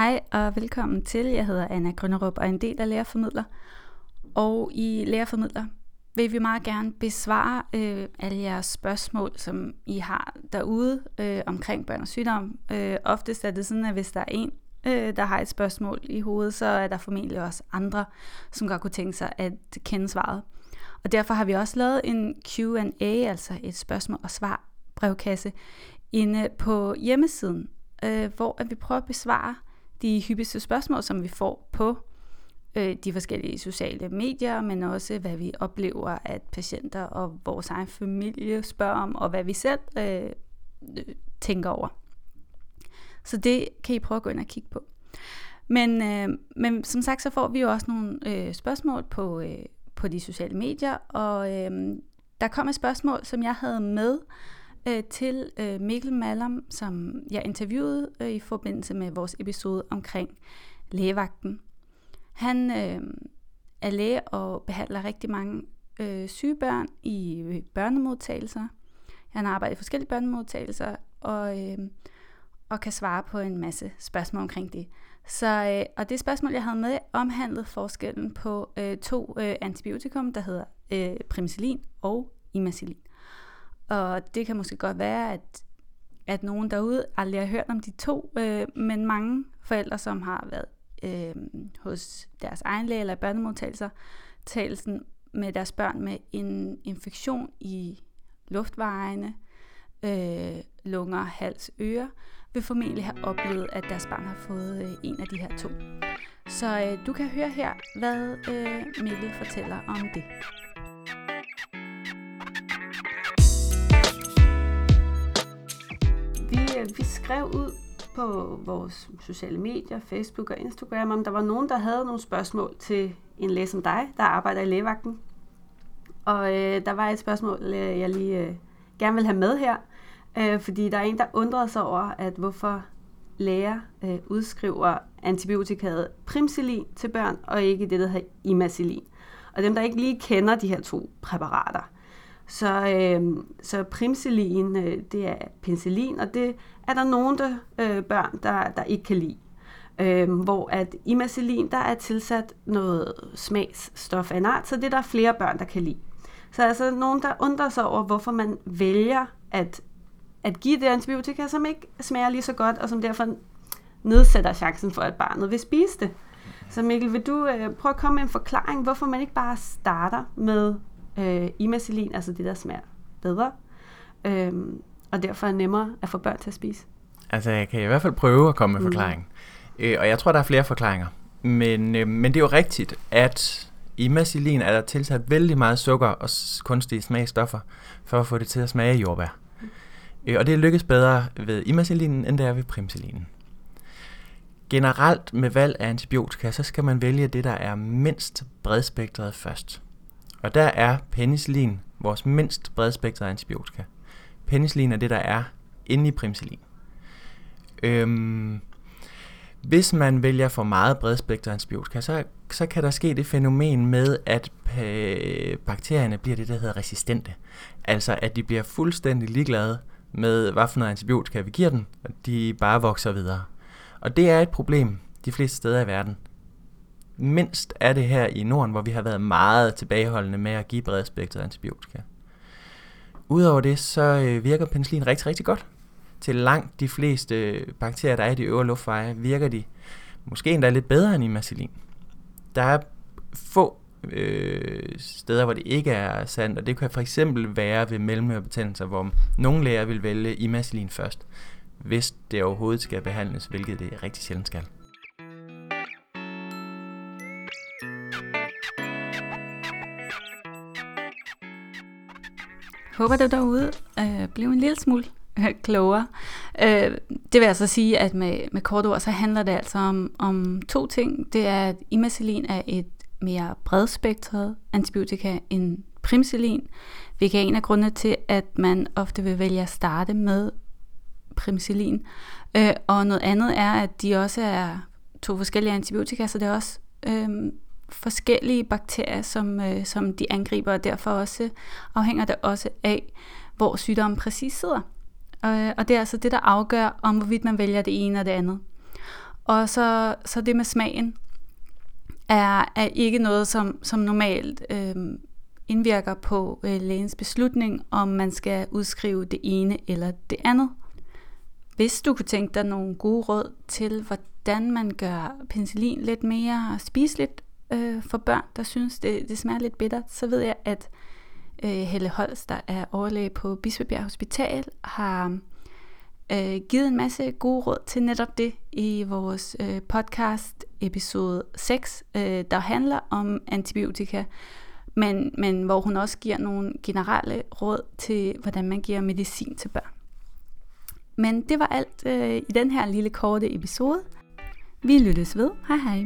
Hej og velkommen til. Jeg hedder Anna Grønnerup og er en del af Lærerformidler. Og i Lærerformidler vil vi meget gerne besvare øh, alle jeres spørgsmål, som I har derude øh, omkring børn og sygdom. Øh, oftest er det sådan, at hvis der er en, øh, der har et spørgsmål i hovedet, så er der formentlig også andre, som godt kunne tænke sig at kende svaret. Og derfor har vi også lavet en Q&A, altså et spørgsmål og svar brevkasse, inde på hjemmesiden, øh, hvor at vi prøver at besvare de hyppigste spørgsmål, som vi får på øh, de forskellige sociale medier, men også hvad vi oplever, at patienter og vores egen familie spørger om, og hvad vi selv øh, øh, tænker over. Så det kan I prøve at gå ind og kigge på. Men, øh, men som sagt, så får vi jo også nogle øh, spørgsmål på, øh, på de sociale medier, og øh, der kom et spørgsmål, som jeg havde med, øh, Øh, til øh, Mikkel Mallam, som jeg interviewede øh, i forbindelse med vores episode omkring lægevagten. Han øh, er læge og behandler rigtig mange øh, syge børn i øh, børnemodtagelser. Han har arbejdet i forskellige børnemodtagelser og, øh, og kan svare på en masse spørgsmål omkring det. Så, øh, og det spørgsmål, jeg havde med, omhandlede forskellen på øh, to øh, antibiotikum, der hedder øh, penicillin og imacillin. Og det kan måske godt være, at, at nogen derude aldrig har hørt om de to, øh, men mange forældre, som har været øh, hos deres egen læge eller børnemodtagelser, talelsen med deres børn med en infektion i luftvejene, øh, lunger, hals, ører, vil formentlig have oplevet, at deres barn har fået øh, en af de her to. Så øh, du kan høre her, hvad øh, Mikkel fortæller om det. Øh, vi skrev ud på vores sociale medier, Facebook og Instagram, om der var nogen, der havde nogle spørgsmål til en læge som dig, der arbejder i lægevagten. Og øh, der var et spørgsmål, øh, jeg lige øh, gerne vil have med her, øh, fordi der er en, der undrede sig over, at hvorfor læger øh, udskriver antibiotikaet primselin til børn, og ikke det, der hedder imacillin. Og dem, der ikke lige kender de her to præparater, så, øh, så primselin, øh, det er penicillin, og det er der nogle der, øh, børn, der, der ikke kan lide. Øh, hvor at imacillin, der er tilsat noget smagsstof af en art, så det er der flere børn, der kan lide. Så altså nogen, der undrer sig over, hvorfor man vælger at, at give det antibiotika, som ikke smager lige så godt, og som derfor nedsætter chancen for, at barnet vil spise det. Så Mikkel, vil du øh, prøve at komme med en forklaring, hvorfor man ikke bare starter med øh, imacillin, altså det, der smager bedre, øh, og derfor er nemmere at få børn til at spise? Altså, jeg kan i hvert fald prøve at komme med mm. forklaring. Øh, og jeg tror, der er flere forklaringer. Men, øh, men det er jo rigtigt, at i imacillin er der tilsat vældig meget sukker og kunstige smagstoffer, for at få det til at smage jordbær. Mm. Øh, og det lykkes bedre ved imacillinen, end det er ved primcillinen. Generelt med valg af antibiotika, så skal man vælge det, der er mindst bredspektret først. Og der er penicillin vores mindst bredspektrede antibiotika. Penicillin er det, der er inde i primcillin. Øhm, hvis man vælger for meget bredspektret antibiotika, så, så kan der ske det fænomen med, at øh, bakterierne bliver det, der hedder resistente. Altså at de bliver fuldstændig ligeglade med, hvad for noget antibiotika vi giver dem, og de bare vokser videre. Og det er et problem de fleste steder i verden. Mindst er det her i Norden, hvor vi har været meget tilbageholdende med at give bredspektret antibiotika. Udover det, så øh, virker penicillin rigtig, rigtig godt. Til langt de fleste øh, bakterier, der er i de øvre luftveje, virker de måske endda lidt bedre end i imacillin. Der er få øh, steder, hvor det ikke er sandt, og det kan for eksempel være ved mellemørebetændelser, hvor nogle læger vil vælge imacillin først, hvis det overhovedet skal behandles, hvilket det rigtig sjældent skal. Håber du derude øh, blev en lille smule øh, klogere. Øh, det vil altså sige, at med, med kort ord, så handler det altså om, om to ting. Det er, at imacillin er et mere bredspektret antibiotika end primicillin, hvilket er en af grundene til, at man ofte vil vælge at starte med primicillin. Øh, og noget andet er, at de også er to forskellige antibiotika, så det er også øh, forskellige bakterier, som, øh, som de angriber, og derfor også afhænger det også af, hvor sygdommen præcis sidder. Øh, og det er altså det, der afgør, om hvorvidt man vælger det ene og det andet. Og så, så det med smagen er, er ikke noget, som, som normalt øh, indvirker på øh, lægens beslutning, om man skal udskrive det ene eller det andet. Hvis du kunne tænke dig nogle gode råd til, hvordan man gør penicillin lidt mere spiseligt øh, for børn, der synes, det, det smager lidt bittert, så ved jeg, at øh, Helle Holst, der er overlæge på Bispebjerg Hospital, har øh, givet en masse gode råd til netop det i vores øh, podcast episode 6, øh, der handler om antibiotika, men, men hvor hun også giver nogle generelle råd til, hvordan man giver medicin til børn. Men det var alt øh, i den her lille korte episode. Vi lyttes ved. Hej hej.